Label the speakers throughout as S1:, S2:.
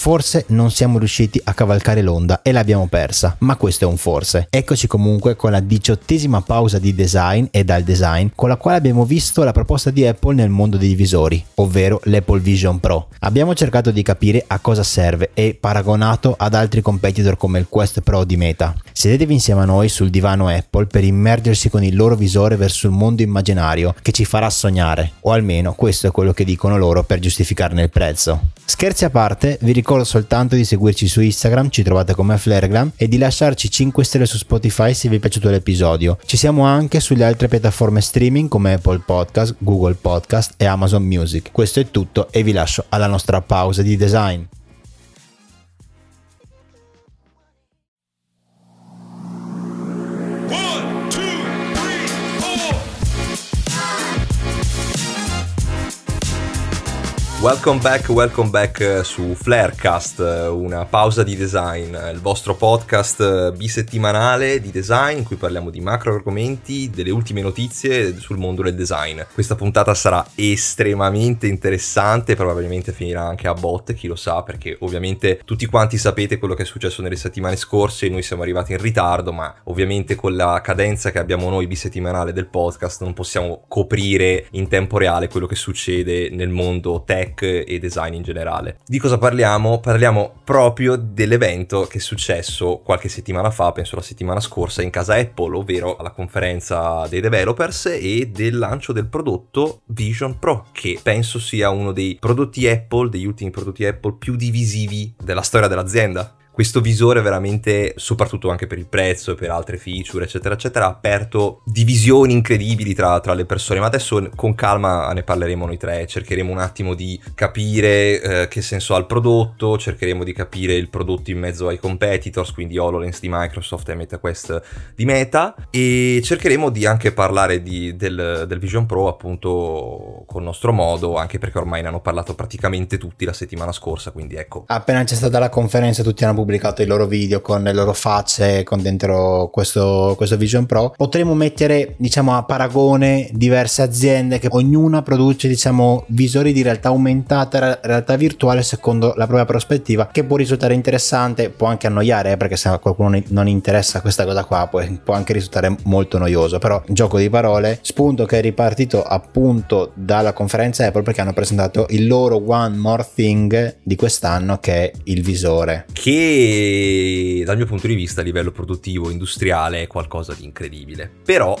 S1: Forse non siamo riusciti a cavalcare l'onda e l'abbiamo persa, ma questo è un forse. Eccoci comunque con la diciottesima pausa di design e dal design con la quale abbiamo visto la proposta di Apple nel mondo dei visori, ovvero l'Apple Vision Pro. Abbiamo cercato di capire a cosa serve e paragonato ad altri competitor come il Quest Pro di Meta. Sedetevi insieme a noi sul divano Apple per immergersi con il loro visore verso il mondo immaginario che ci farà sognare, o almeno questo è quello che dicono loro per giustificarne il prezzo. Scherzi a parte, vi ricordo soltanto di seguirci su Instagram, ci trovate come Flaregram, e di lasciarci 5 stelle su Spotify se vi è piaciuto l'episodio. Ci siamo anche sulle altre piattaforme streaming come Apple Podcast, Google Podcast e Amazon Music. Questo è tutto e vi lascio alla nostra pausa di design.
S2: Welcome back, welcome back eh, su Flarecast, eh, una pausa di design, il vostro podcast eh, bisettimanale di design in cui parliamo di macro argomenti, delle ultime notizie sul mondo del design. Questa puntata sarà estremamente interessante, probabilmente finirà anche a botte, chi lo sa, perché ovviamente tutti quanti sapete quello che è successo nelle settimane scorse, noi siamo arrivati in ritardo, ma ovviamente con la cadenza che abbiamo noi bisettimanale del podcast non possiamo coprire in tempo reale quello che succede nel mondo tech tech e design in generale. Di cosa parliamo? Parliamo proprio dell'evento che è successo qualche settimana fa, penso la settimana scorsa, in casa Apple, ovvero alla conferenza dei developers e del lancio del prodotto Vision Pro, che penso sia uno dei prodotti Apple, degli ultimi prodotti Apple più divisivi della storia dell'azienda questo visore veramente, soprattutto anche per il prezzo e per altre feature, eccetera, eccetera, ha aperto divisioni incredibili tra, tra, le persone. Ma adesso con calma ne parleremo noi tre. Cercheremo un attimo di capire eh, che senso ha il prodotto, cercheremo di capire il prodotto in mezzo ai competitors, quindi HoloLens di Microsoft e MetaQuest di Meta. E cercheremo di anche parlare di, del, del Vision Pro, appunto, col nostro modo, anche perché ormai ne hanno parlato praticamente tutti la settimana scorsa. Quindi ecco.
S1: Appena c'è stata la conferenza, tutti hanno pubblicato pubblicato i loro video con le loro facce con dentro questo, questo Vision Pro, potremmo mettere diciamo a paragone diverse aziende che ognuna produce diciamo visori di realtà aumentata, realtà virtuale secondo la propria prospettiva che può risultare interessante, può anche annoiare eh, perché se a qualcuno non interessa questa cosa qua può, può anche risultare molto noioso, però gioco di parole, spunto che è ripartito appunto dalla conferenza Apple perché hanno presentato il loro One More Thing di quest'anno che è il visore.
S2: Che dal mio punto di vista a livello produttivo, industriale è qualcosa di incredibile. Però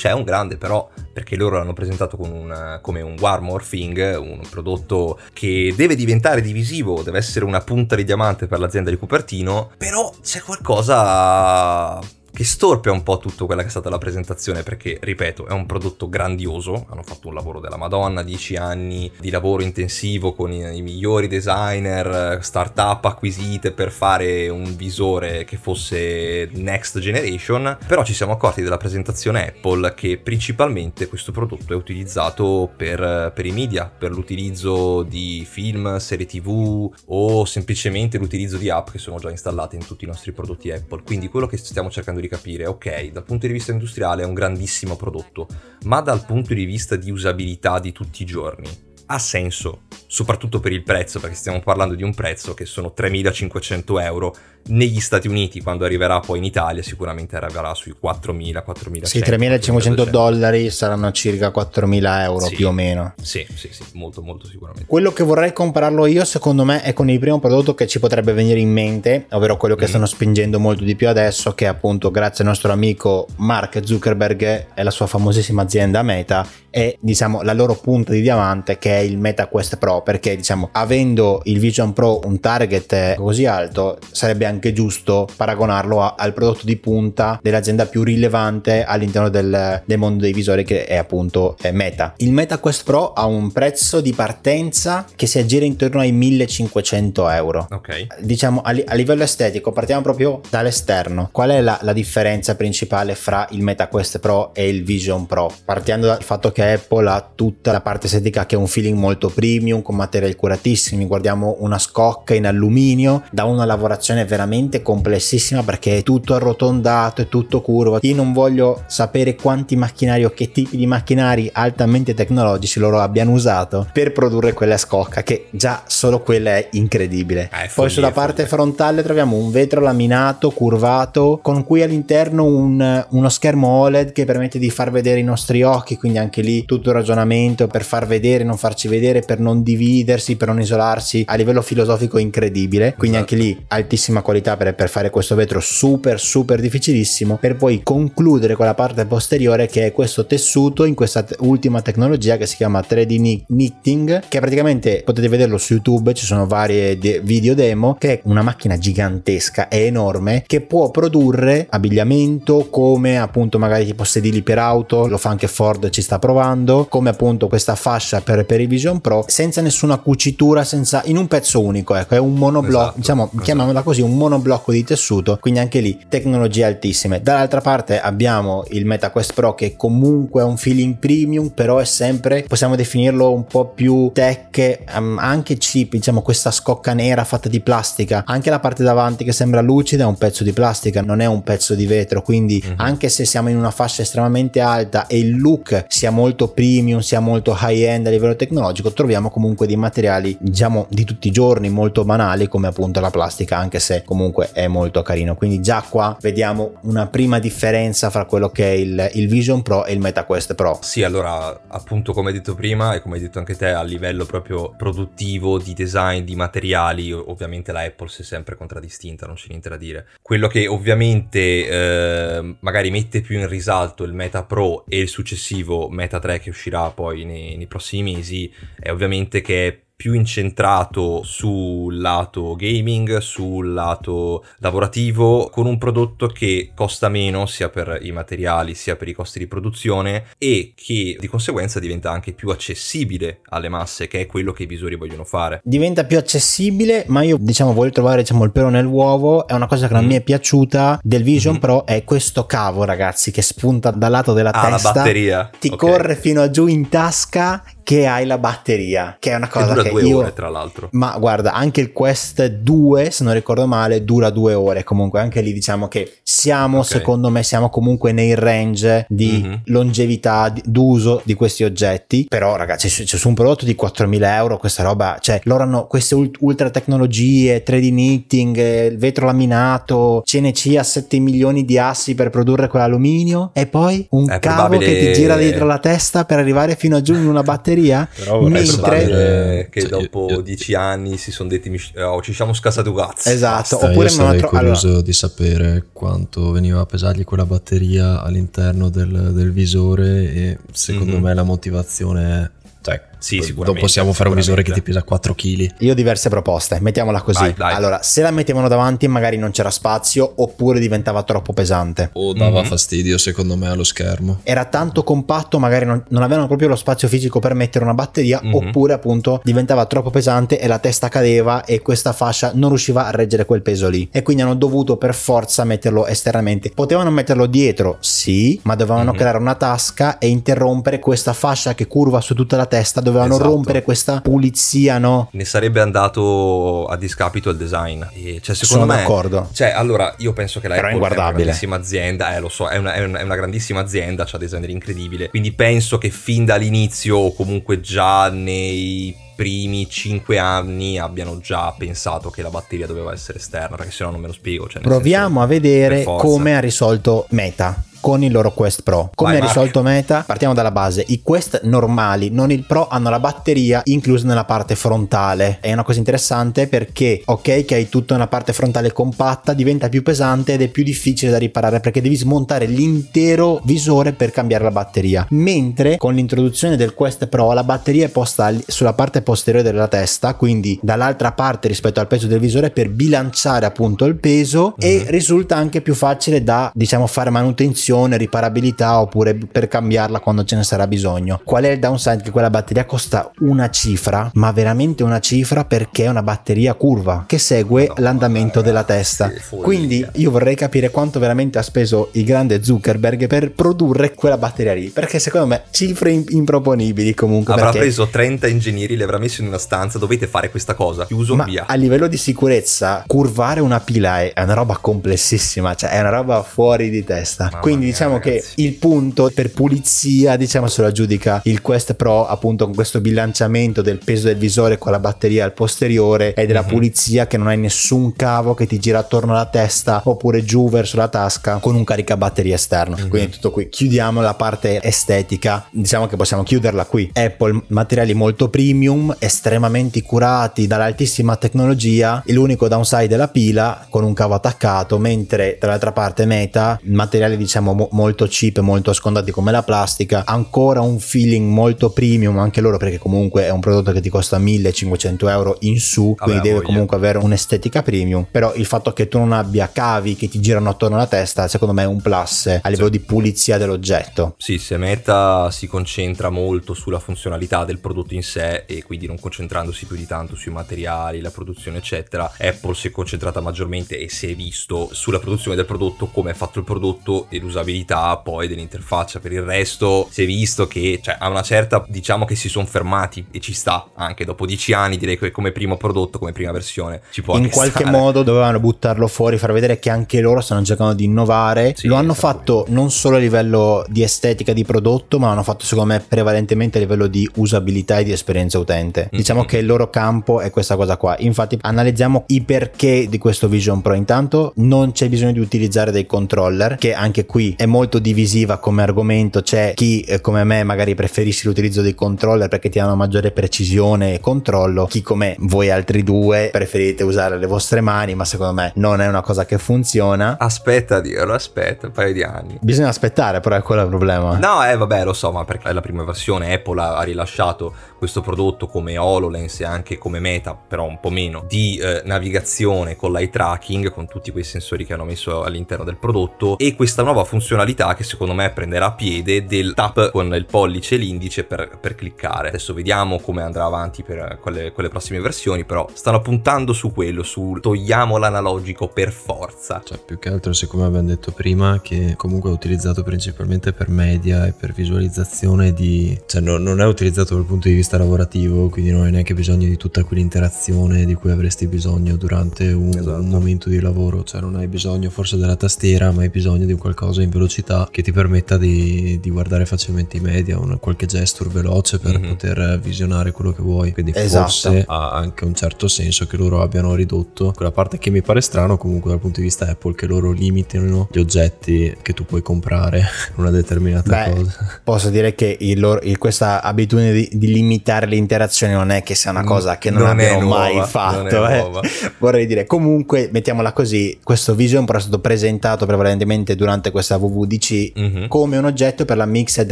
S2: c'è un grande però perché loro l'hanno presentato un, come un Warmore Thing, un prodotto che deve diventare divisivo, deve essere una punta di diamante per l'azienda di Cupertino, però c'è qualcosa che storpia un po' tutto quella che è stata la presentazione perché, ripeto, è un prodotto grandioso, hanno fatto un lavoro della Madonna, 10 anni di lavoro intensivo con i, i migliori designer, start-up acquisite per fare un visore che fosse next generation, però ci siamo accorti della presentazione Apple che principalmente questo prodotto è utilizzato per, per i media, per l'utilizzo di film, serie tv o semplicemente l'utilizzo di app che sono già installate in tutti i nostri prodotti Apple, quindi quello che stiamo cercando di capire, ok, dal punto di vista industriale è un grandissimo prodotto, ma dal punto di vista di usabilità di tutti i giorni ha senso, soprattutto per il prezzo, perché stiamo parlando di un prezzo che sono 3.500 euro negli Stati Uniti. Quando arriverà poi in Italia sicuramente arriverà sui 4.000 4.100
S1: sì 3.500 dollari saranno circa 4.000 euro
S2: sì,
S1: più o meno.
S2: Sì sì sì molto molto sicuramente.
S1: Quello che vorrei compararlo io secondo me è con il primo prodotto che ci potrebbe venire in mente ovvero quello che mm. stanno spingendo molto di più adesso che appunto grazie al nostro amico Mark Zuckerberg e la sua famosissima azienda Meta è diciamo la loro punta di diamante che è il Meta Quest Pro perché diciamo avendo il Vision Pro un target così alto sarebbe anche giusto paragonarlo a, al prodotto di punta dell'azienda più rilevante all'interno del, del mondo dei visori che è appunto è Meta. Il Meta Quest Pro ha un prezzo di partenza che si aggira intorno ai 1500 euro.
S2: Ok.
S1: Diciamo a, a livello estetico, partiamo proprio dall'esterno. Qual è la, la differenza principale fra il Meta Quest Pro e il Vision Pro? Partendo dal fatto che Apple ha tutta la parte estetica che è un feeling molto premium, con materiali curatissimi, guardiamo una scocca in alluminio da una lavorazione veramente complessissima perché è tutto arrotondato, è tutto curvo. Io non voglio sapere quanti macchinari o che tipi di macchinari altamente tecnologici loro abbiano usato per produrre quella scocca che già solo quella è incredibile. Eh, Poi sulla parte frontale troviamo un vetro laminato curvato con cui all'interno un, uno schermo OLED che permette di far vedere i nostri occhi, quindi anche lì tutto il ragionamento per far vedere, non farci vedere, per non dividersi, per non isolarsi a livello filosofico incredibile. Quindi esatto. anche lì altissima qualità per, per fare questo vetro super super difficilissimo per poi concludere con la parte posteriore che è questo tessuto in questa t- ultima tecnologia che si chiama 3D knitting che praticamente potete vederlo su YouTube, ci sono varie de- video demo che è una macchina gigantesca, è enorme che può produrre abbigliamento come appunto magari tipo sedili per auto, lo fa anche Ford, ci sta provando, come appunto questa fascia per, per i Vision Pro senza nessuna cucitura, senza in un pezzo unico, ecco, è un monoblocco, esatto, diciamo, esatto. chiamiamola così, un monoblocco di tessuto, quindi anche lì tecnologie altissime. Dall'altra parte abbiamo il MetaQuest Pro che comunque ha un feeling premium, però è sempre possiamo definirlo un po' più tech, um, anche cheap, diciamo questa scocca nera fatta di plastica, anche la parte davanti che sembra lucida è un pezzo di plastica, non è un pezzo di vetro, quindi mm-hmm. anche se siamo in una fascia estremamente alta e il look sia molto premium, sia molto high end a livello tecnologico, troviamo comunque dei materiali diciamo di tutti i giorni molto banali come appunto la plastica, anche se comunque è molto carino. Quindi già qua vediamo una prima differenza fra quello che è il, il Vision Pro e il MetaQuest Pro.
S2: Sì, allora appunto come hai detto prima e come hai detto anche te a livello proprio produttivo, di design, di materiali, ovviamente la Apple si è sempre contraddistinta, non c'è niente da dire. Quello che ovviamente eh, magari mette più in risalto il Meta Pro e il successivo Meta 3 che uscirà poi nei, nei prossimi mesi è ovviamente che è più incentrato sul lato gaming, sul lato lavorativo, con un prodotto che costa meno sia per i materiali sia per i costi di produzione e che di conseguenza diventa anche più accessibile alle masse, che è quello che i visori vogliono fare.
S1: Diventa più accessibile, ma io diciamo voglio trovare diciamo, il pelo nell'uovo, è una cosa che non mm. mi è piaciuta del Vision mm. Pro, è questo cavo ragazzi che spunta dal lato della
S2: ah,
S1: testa,
S2: la batteria.
S1: ti okay. corre fino a giù in tasca che hai la batteria, che è una cosa che,
S2: che due
S1: io...
S2: ore tra l'altro.
S1: Ma guarda, anche il Quest 2, se non ricordo male, dura due ore. Comunque anche lì diciamo che siamo, okay. secondo me, siamo comunque nei range di mm-hmm. longevità di, d'uso di questi oggetti. Però ragazzi, c'è su un prodotto di 4.000 euro, questa roba, cioè loro hanno queste ultra tecnologie, 3D knitting, il vetro laminato, CNC a 7 milioni di assi per produrre quell'alluminio e poi un è cavo probabile... che ti gira dietro la testa per arrivare fino a giù in una batteria batteria.
S2: Però mentre che cioè, dopo io, dieci anni si sono detti oh, ci siamo scassato cazzo.
S1: Esatto,
S3: Basta, oppure io sarei altro... curioso allora... di sapere quanto veniva a pesargli quella batteria all'interno del, del visore e secondo mm-hmm. me la motivazione è cioè, sì, sicuramente. possiamo fare un visore che ti pesa 4 kg.
S1: Io ho diverse proposte, mettiamola così. Vai, vai. Allora, se la mettevano davanti magari non c'era spazio oppure diventava troppo pesante.
S3: O dava mm-hmm. fastidio secondo me allo schermo.
S1: Era tanto compatto, magari non, non avevano proprio lo spazio fisico per mettere una batteria mm-hmm. oppure appunto diventava troppo pesante e la testa cadeva e questa fascia non riusciva a reggere quel peso lì. E quindi hanno dovuto per forza metterlo esternamente. Potevano metterlo dietro, sì, ma dovevano mm-hmm. creare una tasca e interrompere questa fascia che curva su tutta la testa dovevano esatto. rompere questa pulizia, no?
S2: Ne sarebbe andato a discapito il design. E, cioè, secondo
S1: Sono
S2: me,
S1: d'accordo.
S2: Cioè, allora, io penso che la Però Apple è, è una grandissima azienda, eh, lo so, è una, è una, è una grandissima azienda, ha designer incredibile. Quindi penso che fin dall'inizio, o comunque già nei primi 5 anni abbiano già pensato che la batteria doveva essere esterna, perché se no non me lo spiego. Cioè
S1: Proviamo senso, a vedere come ha risolto Meta con il loro Quest Pro. Come Vai, ha risolto Meta? Partiamo dalla base. I Quest normali, non il Pro, hanno la batteria inclusa nella parte frontale. È una cosa interessante perché, ok, che hai tutto nella parte frontale compatta, diventa più pesante ed è più difficile da riparare perché devi smontare l'intero visore per cambiare la batteria. Mentre con l'introduzione del Quest Pro la batteria è posta sulla parte posteriore della testa, quindi dall'altra parte rispetto al peso del visore per bilanciare appunto il peso mm-hmm. e risulta anche più facile da, diciamo, fare manutenzione manutenzione, riparabilità oppure per cambiarla quando ce ne sarà bisogno. Qual è il downside? Che quella batteria costa una cifra, ma veramente una cifra perché è una batteria curva che segue no, l'andamento della testa. Quindi io vorrei capire quanto veramente ha speso il grande Zuckerberg per produrre quella batteria lì, perché secondo me cifre improponibili comunque.
S2: Avrà preso 30 ingegneri, li avrà messi in una stanza, dovete fare questa cosa, chiuso
S1: ma
S2: via.
S1: A livello di sicurezza, curvare una pila è una roba complessissima, cioè è una roba fuori di testa. Mamma Quindi mia, diciamo ragazzi. che il punto per pulizia, diciamo se lo aggiudica il Quest Pro appunto con questo bilanciamento del peso del visore con la batteria al posteriore e della mm-hmm. pulizia che non hai nessun cavo che ti gira attorno alla testa oppure giù verso la tasca con un caricabatterie esterno. Mm-hmm. Quindi tutto qui. Chiudiamo la parte estetica, diciamo che possiamo chiuderla qui. Apple materiali molto premium, estremamente curati dall'altissima tecnologia. L'unico downside è la pila con un cavo attaccato, mentre dall'altra parte Meta, materiali diciamo mo- molto cheap, molto scondati come la plastica, ancora un feeling molto premium anche loro perché comunque è un prodotto che ti costa 1500 euro in su, Vabbè, quindi deve voglia. comunque avere un'estetica premium, però il fatto che tu non abbia cavi che ti girano attorno alla testa, secondo me è un plus a livello sì. di pulizia dell'oggetto.
S2: Sì, se Meta si concentra molto sulla funzionalità del prodotto in sé e quindi non concentrandosi più di tanto sui materiali, la produzione eccetera, Apple si è concentrata maggiormente e si è visto sulla produzione del prodotto, come è fatto il prodotto e l'usabilità poi dell'interfaccia. Per il resto si è visto che cioè, a una certa diciamo che si sono fermati e ci sta anche dopo dieci anni direi che come primo prodotto, come prima versione ci può
S1: in qualche
S2: stare.
S1: modo dovevano buttarlo fuori, far vedere che anche loro stanno cercando di innovare. Sì, Lo hanno fatto non solo a livello di estetica di prodotto, ma l'hanno fatto secondo me prevalentemente a livello di usabilità e di esperienza utente. Mm-hmm. Diciamo che il loro campo è questa cosa qua. Infatti analizziamo i perché di questo Vision Pro. Intanto non c'è bisogno di utilizzare dei controller, che anche qui è molto divisiva come argomento. C'è chi eh, come me magari preferisce l'utilizzo dei controller perché ti danno maggiore precisione e controllo. Chi come voi altri due preferite usare le vostre mani, ma secondo me non è una cosa che funziona.
S2: Aspetta a dirlo, aspetta un paio di anni.
S1: Bisogna aspettare, però è quello il problema.
S2: No, eh vabbè, lo so, ma perché è la prima versione Apple ha rilasciato questo prodotto come HoloLens e anche come meta, però un po' meno, di eh, navigazione con l'eye tracking, con tutti quei sensori che hanno messo all'interno del prodotto e questa nuova funzionalità che secondo me prenderà piede del tap con il pollice e l'indice per, per cliccare. Adesso vediamo come andrà avanti per quelle, quelle prossime versioni, però stanno puntando su quello, su togliamo l'analogico per forza.
S3: Cioè, più che altro, siccome abbiamo detto prima, che comunque è utilizzato principalmente per media e per visualizzazione di... cioè no, non è utilizzato dal punto di vista lavorativo, quindi non hai neanche bisogno di tutta quell'interazione di cui avresti bisogno durante un, esatto. un momento di lavoro, cioè non hai bisogno forse della tastiera, ma hai bisogno di qualcosa in velocità che ti permetta di, di guardare facilmente i media, una, qualche gesture veloce per mm-hmm. poter visionare quello che vuoi. Quindi esatto. forse ha anche un certo senso che loro abbiano ridotto quella parte che mi pare strano comunque dal punto di vista Apple che loro limitino gli oggetti che tu puoi comprare una determinata Beh, cosa.
S1: Posso dire che il loro, il, questa abitudine di, di limitare interazioni non è che sia una cosa che non, non abbiamo nuova, mai fatto. Eh. Vorrei dire, comunque, mettiamola così, questo Vision Pro è stato presentato prevalentemente durante questa WWDC mm-hmm. come un oggetto per la mixed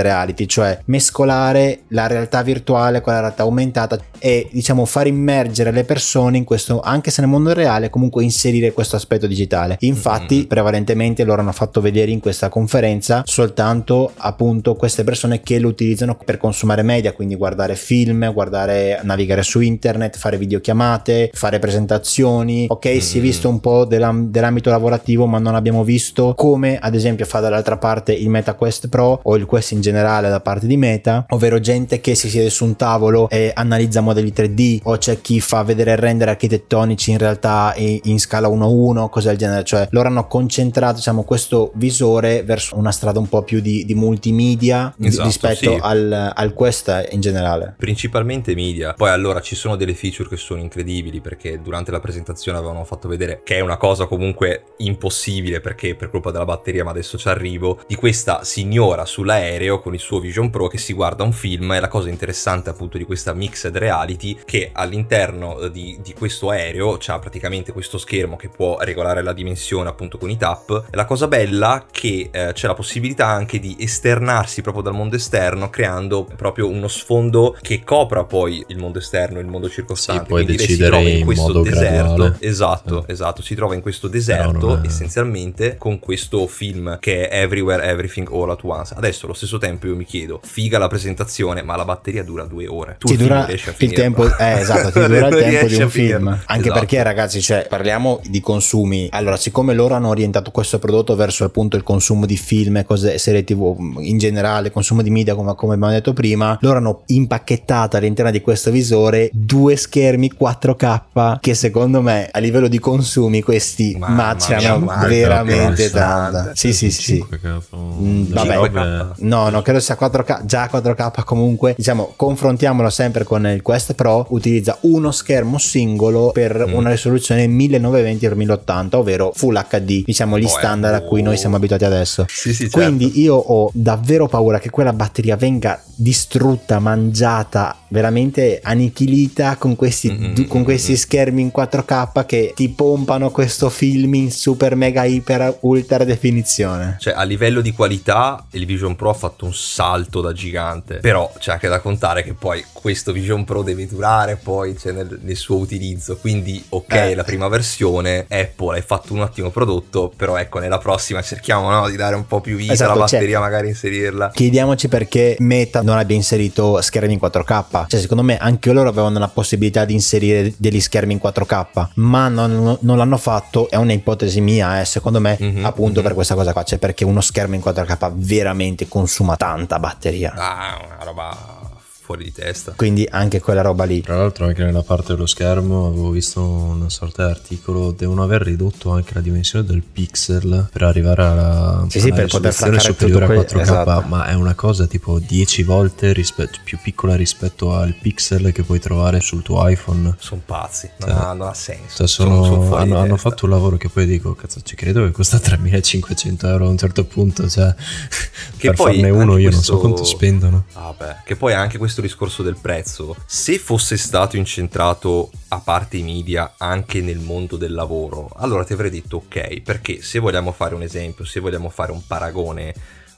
S1: reality, cioè mescolare la realtà virtuale con la realtà aumentata e diciamo far immergere le persone in questo, anche se nel mondo reale, comunque inserire questo aspetto digitale. Infatti, mm-hmm. prevalentemente loro hanno fatto vedere in questa conferenza soltanto appunto queste persone che lo utilizzano per consumare media, quindi guardare film guardare, navigare su internet, fare videochiamate, fare presentazioni. Ok, mm-hmm. si è visto un po' dell'am- dell'ambito lavorativo, ma non abbiamo visto come ad esempio fa dall'altra parte il Meta Quest Pro o il Quest in generale da parte di Meta, ovvero gente che si siede su un tavolo e analizza modelli 3D o c'è chi fa vedere render architettonici in realtà in scala 1-1, cose del genere, cioè loro hanno concentrato diciamo questo visore verso una strada un po' più di, di multimedia esatto, rispetto sì. al, al Quest in generale
S2: principalmente media. Poi allora ci sono delle feature che sono incredibili perché durante la presentazione avevano fatto vedere che è una cosa comunque impossibile perché per colpa della batteria, ma adesso ci arrivo, di questa signora sull'aereo con il suo Vision Pro che si guarda un film e la cosa interessante appunto di questa mixed reality che all'interno di, di questo aereo c'ha praticamente questo schermo che può regolare la dimensione appunto con i tap. La cosa bella che eh, c'è la possibilità anche di esternarsi proprio dal mondo esterno creando proprio uno sfondo che copra poi il mondo esterno, il mondo circostante.
S3: Sì, puoi Quindi decidere in, in questo deserto. Graduale.
S2: Esatto, eh. esatto, si trova in questo deserto è... essenzialmente con questo film che è Everywhere Everything All at Once. Adesso allo stesso tempo io mi chiedo, figa la presentazione, ma la batteria dura due ore.
S1: Tu ti dura il tempo, eh, esatto, ti dura il tempo di un film. Anche esatto. perché ragazzi, cioè, parliamo di consumi. Allora, siccome loro hanno orientato questo prodotto verso appunto il consumo di film, cose, serie tv in generale, consumo di media come, come abbiamo detto prima, loro hanno impacchettato all'interno di questo visore due schermi 4K che secondo me a livello di consumi questi ma, macciano ma veramente tanto. Sì, sì, sì. Sì. Mm, vabbè, no, no, credo sia 4K, già 4K comunque. Diciamo, confrontiamolo sempre con il Quest Pro, utilizza uno schermo singolo per mm. una risoluzione 1920x1080, ovvero Full HD, diciamo gli oh, standard a cui noi siamo abituati adesso.
S2: Sì, sì,
S1: certo. Quindi io ho davvero paura che quella batteria venga distrutta, mangiata, veramente annichilita con questi, mm-hmm. con questi schermi in 4K che ti pompano questo film in super mega iper ultra definizione.
S2: Cioè a livello di qualità il Vision Pro ha fatto un salto da gigante, però c'è anche da contare che poi questo Vision Pro deve durare poi cioè, nel, nel, suo utilizzo, quindi ok eh. la prima versione Apple hai fatto un ottimo prodotto, però ecco nella prossima cerchiamo no, di dare un po' più vita esatto, alla batteria, cioè, magari inserirla.
S1: Chiediamoci perché Meta non abbia inserito schermi in 4K, cioè secondo me anche loro avevano la possibilità di inserire degli schermi in 4K, ma non, non l'hanno fatto, è un'ipotesi mia, eh, secondo me mm-hmm, appunto mm-hmm. per questa cosa qua, cioè perché uno schermo in 4K veramente consuma tanta batteria.
S2: Ah, una roba fuori di testa.
S1: Quindi anche quella roba lì.
S3: Tra l'altro anche nella parte dello schermo avevo visto una sorta di articolo, devono aver ridotto anche la dimensione del pixel per arrivare alla,
S1: sì, sì, per poter
S3: superiore a 4K, esatto. ma è una cosa tipo 10 volte rispetto, più piccola rispetto al pixel che puoi trovare sul tuo iPhone.
S2: Sono pazzi, non, cioè, ha, non ha senso.
S3: Cioè sono, sono, sono hanno, hanno, fatto un lavoro che poi dico, cazzo ci credo che costa 3500 euro a un certo punto, cioè che per farne uno io questo... non so quanto spendono.
S2: Ah beh, che poi anche questo questo discorso del prezzo, se fosse stato incentrato a parte i media anche nel mondo del lavoro, allora ti avrei detto ok, perché se vogliamo fare un esempio, se vogliamo fare un paragone,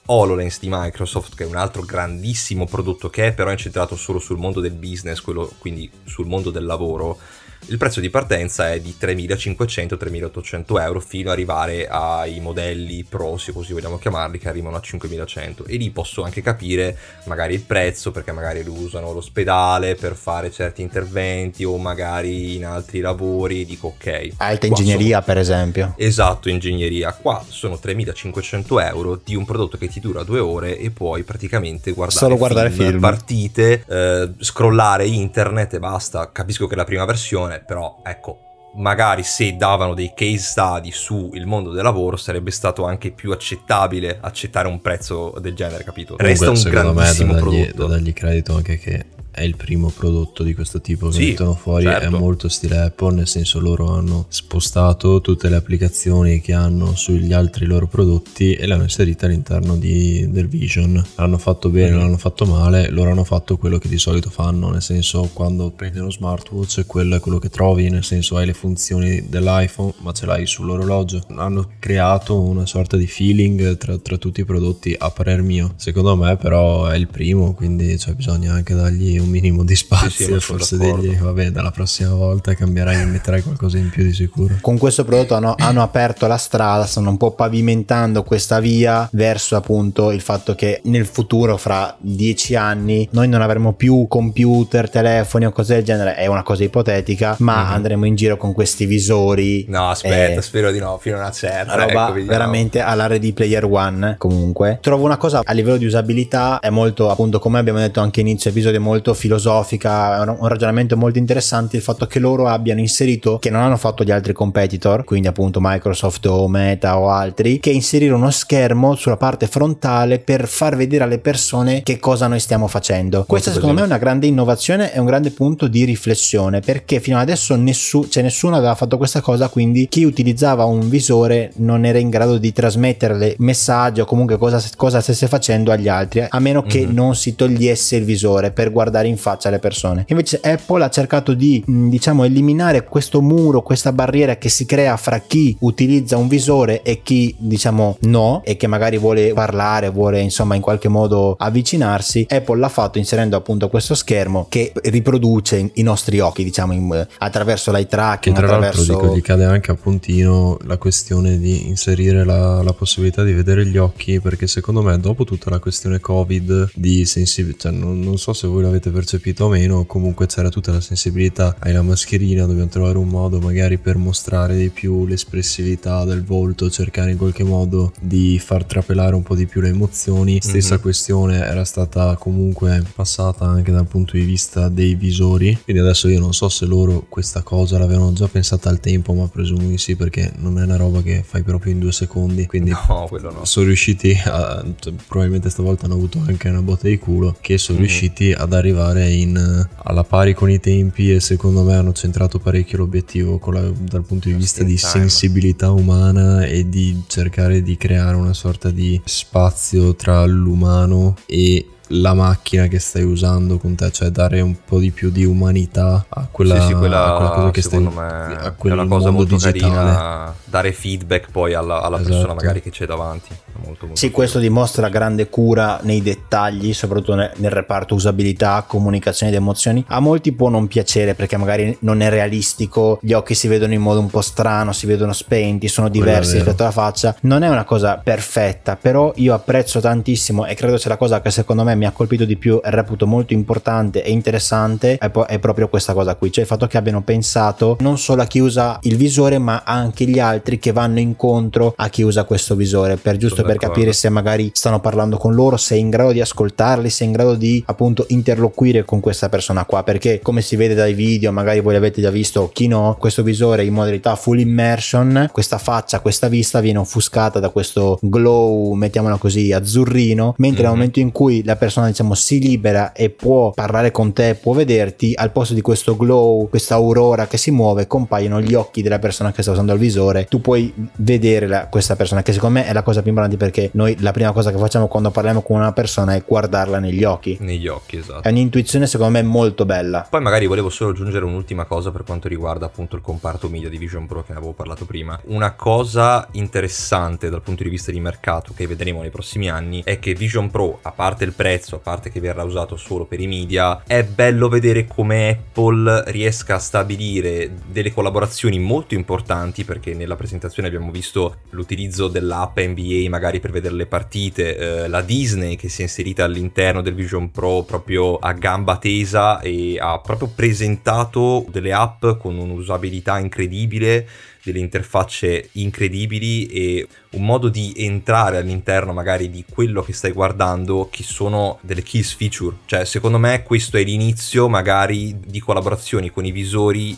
S2: HoloLens di Microsoft, che è un altro grandissimo prodotto che è però incentrato solo sul mondo del business, quello, quindi sul mondo del lavoro, il prezzo di partenza è di 3.500-3.800 euro fino ad arrivare ai modelli Pro, se così vogliamo chiamarli, che arrivano a 5.100 e lì posso anche capire magari il prezzo perché magari lo usano l'ospedale per fare certi interventi o magari in altri lavori, dico ok.
S1: Alta ingegneria sono... per esempio.
S2: Esatto, ingegneria. Qua sono 3.500 euro di un prodotto che ti dura due ore e puoi praticamente guardare,
S1: Solo guardare film, film.
S2: partite, eh, scrollare internet e basta. Capisco che la prima versione situazione, però ecco, magari se davano dei case study sul mondo del lavoro sarebbe stato anche più accettabile accettare un prezzo del genere, capito?
S3: Resta Comunque, un grandissimo me, da dargli, prodotto. Da dargli credito anche che è il primo prodotto di questo tipo che sì, mettono fuori, certo. è molto stile Apple, nel senso loro hanno spostato tutte le applicazioni che hanno sugli altri loro prodotti e le hanno inserite all'interno di, del Vision. L'hanno fatto bene, mm. l'hanno fatto male, loro hanno fatto quello che di solito fanno, nel senso quando prendi uno smartwatch quello è quello che trovi, nel senso hai le funzioni dell'iPhone ma ce l'hai sull'orologio. Hanno creato una sorta di feeling tra, tra tutti i prodotti a parer mio. Secondo me però è il primo, quindi cioè, bisogna anche dargli un minimo di spazio, sì, sì, forse dirgli vabbè dalla prossima volta cambierai e metterai qualcosa in più di sicuro.
S1: Con questo prodotto hanno, hanno, aperto la strada, stanno un po' pavimentando questa via verso appunto il fatto che nel futuro fra dieci anni noi non avremo più computer, telefoni o cose del genere, è una cosa ipotetica, ma mm-hmm. andremo in giro con questi visori.
S2: No aspetta, eh, spero di no, fino a una certa.
S1: Roba ecco, veramente alla Ready Player One comunque. Trovo una cosa a livello di usabilità è molto appunto come abbiamo detto anche inizio episodio molto molto filosofica, un ragionamento molto interessante il fatto che loro abbiano inserito, che non hanno fatto gli altri competitor, quindi appunto Microsoft o Meta o altri, che inserire uno schermo sulla parte frontale per far vedere alle persone che cosa noi stiamo facendo. Questa secondo me è una grande innovazione e un grande punto di riflessione perché fino adesso nessuno, cioè nessuno aveva fatto questa cosa, quindi chi utilizzava un visore non era in grado di trasmettere messaggi o comunque cosa, cosa stesse facendo agli altri, a meno che mm-hmm. non si togliesse il visore per guardare guardare in faccia le persone. Invece Apple ha cercato di diciamo eliminare questo muro, questa barriera che si crea fra chi utilizza un visore e chi diciamo no e che magari vuole parlare, vuole insomma in qualche modo avvicinarsi. Apple l'ha fatto inserendo appunto questo schermo che riproduce i nostri occhi, diciamo in, attraverso l'eye tracking.
S3: Che tra
S1: attraverso...
S3: l'altro dico, gli cade anche a puntino la questione di inserire la, la, possibilità di vedere gli occhi perché secondo me dopo tutta la questione covid di sensibilità, cioè non, non so se voi l'avete percepito o meno, comunque c'era tutta la sensibilità, hai la mascherina, dobbiamo trovare un modo magari per mostrare di più l'espressività del volto, cercare in qualche modo di far trapelare un po' di più le emozioni. Stessa mm-hmm. questione era stata comunque passata anche dal punto di vista dei visori, quindi adesso io non so se loro questa cosa l'avevano già pensata al tempo, ma presumo di sì perché non è una roba che fai proprio in due secondi, quindi
S2: no, no.
S3: sono riusciti a, probabilmente stavolta hanno avuto anche una botta di culo, che sono mm-hmm. riusciti ad arrivare in, alla pari con i tempi e secondo me hanno centrato parecchio l'obiettivo la, dal punto di vista di sensibilità umana e di cercare di creare una sorta di spazio tra l'umano e la macchina che stai usando con te, cioè dare un po' di più di umanità a quella,
S2: sì, sì, quella,
S3: a quella cosa che
S2: stai me a una cosa molto digitale. carina dare feedback poi alla, alla esatto. persona magari che c'è davanti
S1: molto, molto sì questo dimostra grande cura nei dettagli soprattutto nel, nel reparto usabilità comunicazione ed emozioni. A molti può non piacere perché magari non è realistico gli occhi si vedono in modo un po' strano si vedono spenti sono diversi rispetto alla faccia. Non è una cosa perfetta però io apprezzo tantissimo e credo sia la cosa che secondo me mi ha colpito di più e reputo molto importante e interessante è, po- è proprio questa cosa qui, cioè il fatto che abbiano pensato non solo a chi usa il visore ma anche gli altri che vanno incontro a chi usa questo visore, per giusto Sono per capire se magari stanno parlando con loro, se è in grado di ascoltarli, se è in grado di appunto interloquire con questa persona qua, perché come si vede dai video, magari voi l'avete già visto, chi no, questo visore in modalità full immersion, questa faccia, questa vista viene offuscata da questo glow, mettiamola così, azzurrino, mentre mm-hmm. nel momento in cui la persona persona diciamo si libera e può parlare con te, può vederti, al posto di questo glow, questa aurora che si muove, compaiono gli occhi della persona che sta usando il visore. Tu puoi vedere la, questa persona, che secondo me è la cosa più importante perché noi la prima cosa che facciamo quando parliamo con una persona è guardarla negli occhi.
S2: Negli occhi, esatto.
S1: È un'intuizione secondo me molto bella.
S2: Poi magari volevo solo aggiungere un'ultima cosa per quanto riguarda appunto il comparto media di Vision Pro che ne avevo parlato prima. Una cosa interessante dal punto di vista di mercato che vedremo nei prossimi anni è che Vision Pro, a parte il prezzo, prezzo, a parte che verrà usato solo per i media, è bello vedere come Apple riesca a stabilire delle collaborazioni molto importanti perché nella presentazione abbiamo visto l'utilizzo dell'app NBA magari per vedere le partite, eh, la Disney che si è inserita all'interno del Vision Pro proprio a gamba tesa e ha proprio presentato delle app con un'usabilità incredibile delle interfacce incredibili e un modo di entrare all'interno magari di quello che stai guardando che sono delle keys feature. Cioè, secondo me questo è l'inizio magari di collaborazioni con i visori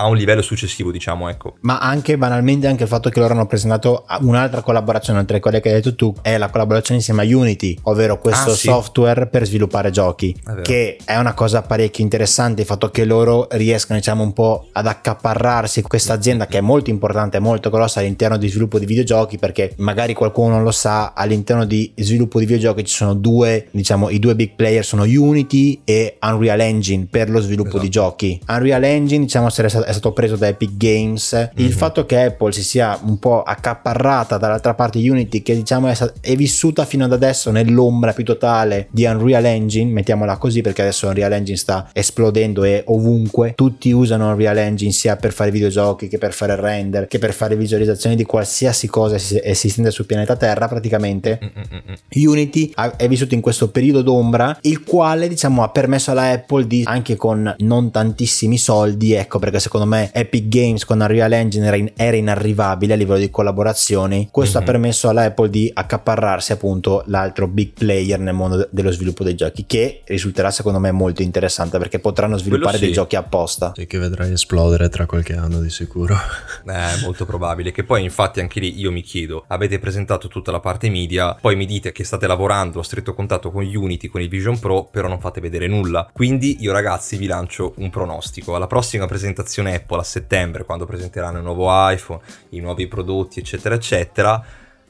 S2: a un livello successivo, diciamo, ecco.
S1: Ma anche banalmente anche il fatto che loro hanno presentato un'altra collaborazione, oltre a quelle che hai detto tu, è la collaborazione insieme a Unity, ovvero questo ah, sì. software per sviluppare giochi, è che è una cosa parecchio interessante, il fatto che loro riescano, diciamo, un po' ad accaparrarsi questa azienda che è molto importante, molto grossa all'interno di sviluppo di videogiochi, perché magari qualcuno non lo sa, all'interno di sviluppo di videogiochi ci sono due, diciamo, i due big player sono Unity e Unreal Engine per lo sviluppo esatto. di giochi. Unreal Engine, diciamo, essere stato è stato preso da Epic Games. Mm-hmm. Il mhm. fatto che Apple si sia un po' accaparrata dall'altra parte Unity, che diciamo è, è, vissuta fino ad adesso nell'ombra più totale di Unreal Engine, mettiamola così perché adesso Unreal Engine sta esplodendo e ovunque. Tutti usano Unreal Engine sia per fare videogiochi che per fare render, che per fare visualizzazioni di qualsiasi cosa esistente sul pianeta Terra praticamente. Mm-mm. Unity è vissuto in questo periodo d'ombra, il quale diciamo ha permesso alla Apple di anche con non tantissimi soldi, ecco perché secondo secondo me Epic Games con Unreal Engine era, in, era inarrivabile a livello di collaborazioni. Questo mm-hmm. ha mhm. permesso alla Apple di accaparrarsi appunto l'altro big player nel mondo dello sviluppo dei giochi, che risulterà secondo me molto interessante perché potranno sviluppare sì. dei giochi apposta.
S3: E che vedrai esplodere tra qualche anno di sicuro.
S2: Eh, molto probabile. Che poi infatti anche lì io mi chiedo, avete presentato tutta la parte media, poi mi dite che state lavorando a stretto contatto con Unity, con il Vision Pro, però non fate vedere nulla. Quindi io ragazzi vi lancio un pronostico. Alla prossima presentazione Apple a settembre quando presenteranno il nuovo iPhone, i nuovi prodotti eccetera eccetera,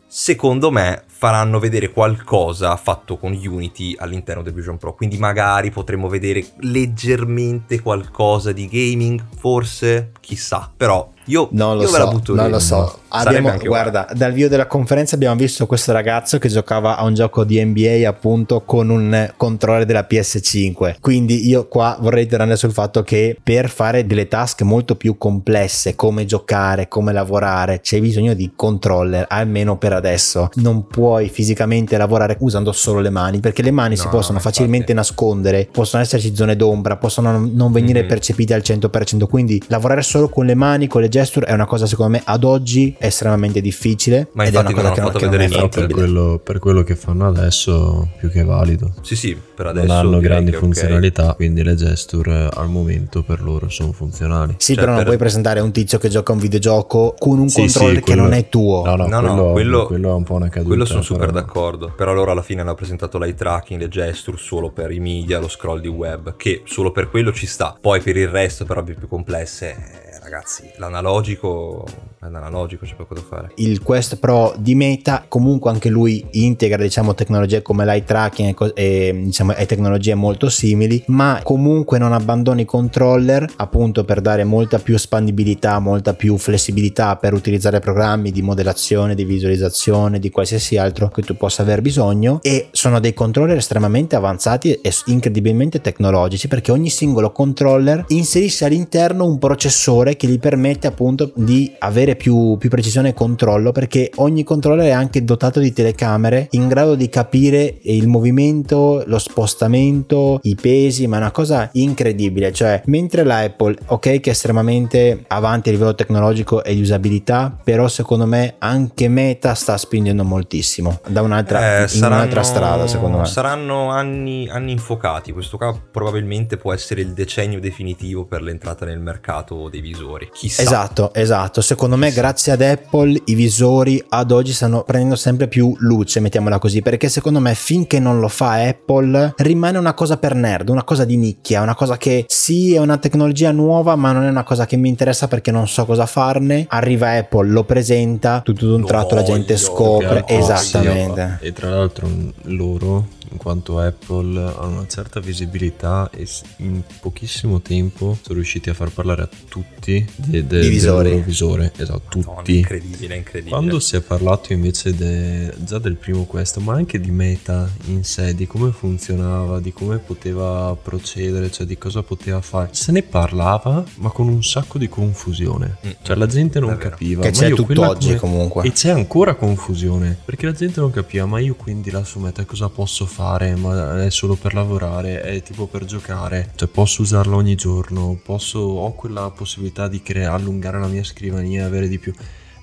S2: secondo me faranno vedere qualcosa fatto con Unity all'interno del Vision Pro. Quindi magari potremmo vedere leggermente qualcosa di gaming, forse, chissà. Però io,
S1: non lo
S2: io
S1: so,
S2: la butto
S1: non
S2: lì.
S1: lo so. Abbiamo, guarda, guarda, dal video della conferenza abbiamo visto questo ragazzo che giocava a un gioco di NBA appunto con un controller della PS5. Quindi io qua vorrei tornare sul fatto che per fare delle task molto più complesse, come giocare, come lavorare, c'è bisogno di controller, almeno per adesso. Non puoi fisicamente lavorare usando solo le mani, perché le mani no, si possono facilmente nascondere, possono esserci zone d'ombra, possono non venire mm-hmm. percepite al 100%. Quindi lavorare solo con le mani, con le gesture è una cosa secondo me ad oggi estremamente difficile.
S2: Ma ed è una cosa che non, fatto vedere
S3: niente. Per quello, per quello, che fanno adesso, più che valido.
S2: Sì, sì, per adesso.
S3: Non hanno grandi funzionalità, okay. quindi le gesture al momento per loro sono funzionali.
S1: Sì, cioè, però non puoi presentare un tizio che gioca un videogioco con un sì, controller sì, quello... che non è tuo.
S3: No, no, no, quello, no, quello, quello, è un po' una caduta.
S2: Quello sono super però... d'accordo. Però loro alla fine hanno presentato l'eye tracking, le gesture solo per i media, lo scroll di web, che solo per quello ci sta. Poi per il resto, per robe più complesse ragazzi, l'analogico è l'analogico, c'è poco da fare.
S1: Il Quest Pro di Meta comunque anche lui integra diciamo tecnologie come l'eye tracking e, e, diciamo, e tecnologie molto simili, ma comunque non abbandona i controller appunto per dare molta più espandibilità, molta più flessibilità per utilizzare programmi di modellazione, di visualizzazione, di qualsiasi altro che tu possa aver bisogno e sono dei controller estremamente avanzati e incredibilmente tecnologici perché ogni singolo controller inserisce all'interno un processore che gli permette appunto di avere più, più precisione e controllo perché ogni controller è anche dotato di telecamere in grado di capire il movimento, lo spostamento, i pesi, ma è una cosa incredibile. Cioè, mentre la Apple, ok, che è estremamente avanti a livello tecnologico e di usabilità, però secondo me anche Meta sta spingendo moltissimo da un'altra, eh, saranno, un'altra strada, secondo me.
S2: Saranno anni, anni infocati. Questo qua probabilmente può essere il decennio definitivo per l'entrata nel mercato dei visori visori. Chissà.
S1: Esatto, esatto. Secondo me, grazie ad Apple, i visori ad oggi stanno prendendo sempre più luce, mettiamola così. Perché secondo me, finché non lo fa Apple, rimane una cosa per nerd, una cosa di nicchia, una cosa che sì, è una tecnologia nuova, ma non è una cosa che mi interessa perché non so cosa farne. Arriva Apple, lo presenta, tutto d'un tratto la gente scopre. Esattamente.
S3: E tra l'altro, loro in quanto Apple ha una certa visibilità e in pochissimo tempo sono riusciti a far parlare a tutti de, de, del loro visore. Esatto, tutti.
S2: No, incredibile, incredibile.
S3: Quando si è parlato invece de, già del primo questo, ma anche di meta in sé, di come funzionava, di come poteva procedere, cioè di cosa poteva fare, se ne parlava ma con un sacco di confusione. Mm. Cioè la gente non capiva.
S1: Che c'è tutt'oggi come... comunque.
S3: E c'è ancora confusione, perché la gente non capiva, ma io quindi la su meta cosa posso fare? Fare, ma è solo per lavorare, è tipo per giocare. Cioè posso usarla ogni giorno, posso, ho quella possibilità di crea- allungare la mia scrivania e avere di più.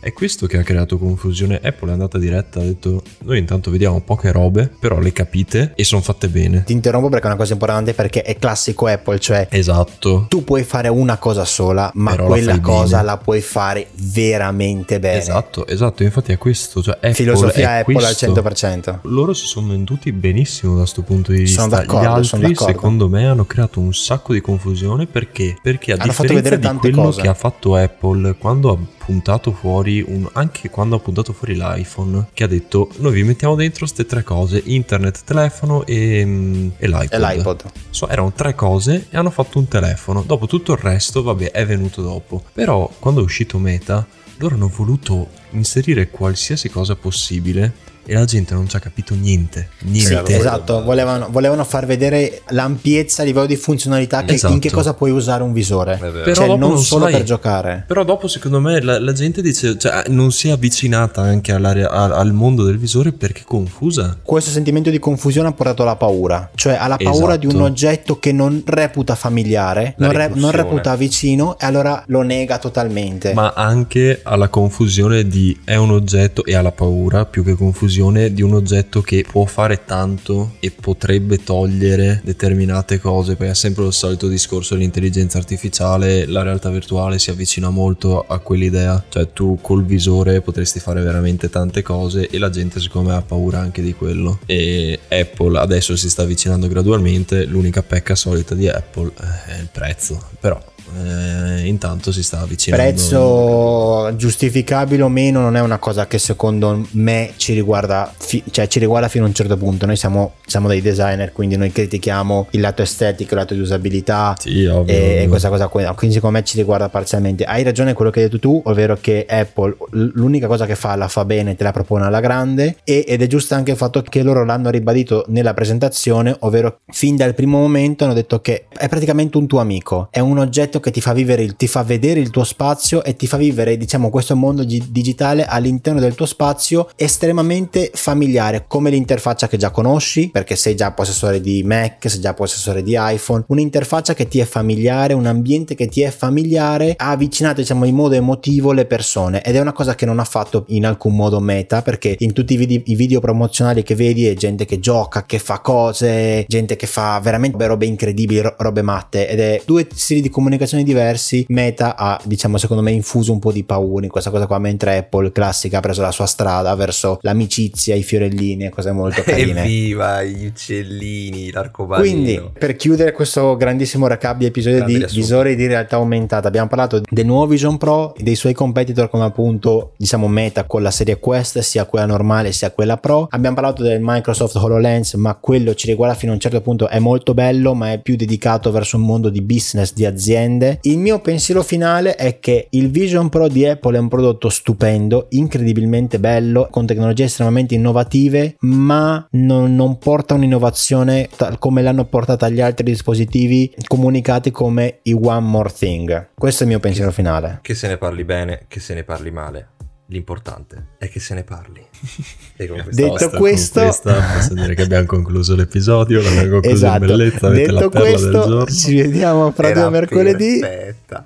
S3: È questo che ha creato confusione. Apple è andata diretta, ha detto noi intanto vediamo poche robe, però le capite e sono fatte bene.
S1: Ti interrompo perché è una cosa importante perché è classico Apple, cioè
S3: esatto.
S1: Tu puoi fare una cosa sola, ma però quella la cosa bene. la puoi fare veramente bene.
S3: Esatto, esatto, infatti è questo, cioè Apple
S1: filosofia Apple
S3: questo.
S1: al 100%.
S3: Loro si sono venduti benissimo da questo punto di vista.
S1: Sono d'accordo,
S3: Gli altri
S1: sono d'accordo.
S3: secondo me hanno creato un sacco di confusione perché perché a hanno differenza di quello cose. che ha fatto Apple quando ha puntato fuori un, anche quando ha puntato fuori l'iPhone che ha detto noi vi mettiamo dentro queste tre cose internet telefono e, mm, e l'iPod,
S1: e l'iPod.
S3: So, erano tre cose e hanno fatto un telefono. Dopo tutto il resto vabbè è venuto dopo. Però quando è uscito Meta loro hanno voluto inserire qualsiasi cosa possibile e la gente non ci ha capito niente. Niente.
S1: Sì, esatto, volevano, volevano, far vedere l'ampiezza a livello di funzionalità che, esatto. in che cosa puoi usare un visore. Però cioè, non, non solo sai, per giocare.
S3: Però dopo secondo me la, la gente dice, cioè, non si è avvicinata anche al mondo del visore perché è confusa.
S1: Questo sentimento di confusione ha portato alla paura, cioè alla paura esatto. di un esatto. oggetto che non reputa familiare, non, re, non reputa vicino e allora lo nega totalmente.
S3: Ma anche alla confusione di è un oggetto e alla paura più che confusione visione di un oggetto che può fare tanto e potrebbe togliere determinate cose, perché è sempre lo solito discorso dell'intelligenza artificiale, la realtà virtuale si avvicina molto a quell'idea, cioè tu col visore potresti fare veramente tante cose e la gente secondo me ha paura anche di quello. E Apple adesso si sta avvicinando gradualmente, l'unica pecca solita di Apple è il prezzo, però eh, intanto si sta avvicinando.
S1: Prezzo giustificabile o meno non è una cosa che secondo me ci riguarda, fi- cioè ci riguarda fino a un certo punto. Noi siamo, siamo dei designer, quindi noi critichiamo il lato estetico, il lato di usabilità
S3: sì, ovvio,
S1: e,
S3: ovvio.
S1: questa cosa qui. Quindi secondo me ci riguarda parzialmente. Hai ragione quello che hai detto tu, ovvero che Apple l'unica cosa che fa la fa bene, te la propone alla grande e, ed è giusto anche il fatto che loro l'hanno ribadito nella presentazione, ovvero fin dal primo momento hanno detto che è praticamente un tuo amico, è un oggetto che ti fa vivere, ti fa vedere il tuo spazio e ti fa vivere diciamo questo mondo digitale all'interno del tuo spazio estremamente familiare, come l'interfaccia che già conosci, perché sei già possessore di Mac, sei già possessore di iPhone, un'interfaccia che ti è familiare, un ambiente che ti è familiare, ha avvicinato diciamo in modo emotivo le persone ed è una cosa che non ha fatto in alcun modo Meta perché in tutti i video, i video promozionali che vedi è gente che gioca, che fa cose, gente che fa veramente robe incredibili, robe matte ed è due stili di comunicazione diversi. Meta ha diciamo secondo me infuso un po' di paura in questa cosa qua mentre Apple classica ha preso la sua strada verso l'amicizia, i fiorellini e cose molto carine.
S2: Evviva gli uccellini, l'arcobaleno.
S1: Quindi per chiudere questo grandissimo di episodio Grande di visori di realtà aumentata abbiamo parlato del nuovo Vision Pro, dei suoi competitor come appunto diciamo Meta con la serie Quest, sia quella normale sia quella Pro. Abbiamo parlato del Microsoft HoloLens, ma quello ci riguarda fino a un certo punto, è molto bello, ma è più dedicato verso un mondo di business, di aziende. Il mio pensiero finale è che il Vision Pro di Apple è un prodotto stupendo, incredibilmente bello, con tecnologie estremamente innovative, ma non, non porta un'innovazione tal come l'hanno portata gli altri dispositivi comunicati come i One More Thing. Questo è il mio pensiero finale.
S2: Che se ne parli bene, che se ne parli male. L'importante è che se ne parli.
S1: Detto questo,
S3: questa, posso dire che abbiamo concluso l'episodio. L'abbiamo concluso
S1: esatto.
S3: in bellezza.
S1: Avete Detto questo, ci vediamo fra due mercoledì.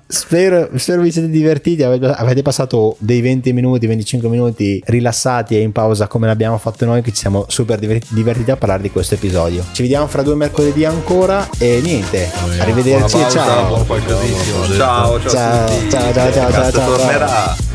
S1: Spero, spero, vi siete divertiti. Avete, avete, passato dei 20 minuti, 25 minuti rilassati e in pausa come l'abbiamo fatto noi. Che ci siamo super divertiti a parlare di questo episodio. Ci vediamo fra due mercoledì ancora. E niente, oh, arrivederci.
S2: Pausa,
S1: ciao.
S2: Ciao, ciao, ciao, ciao,
S1: ciao, ciao, ciao, ciao, ciao, ciao.
S2: tornerà.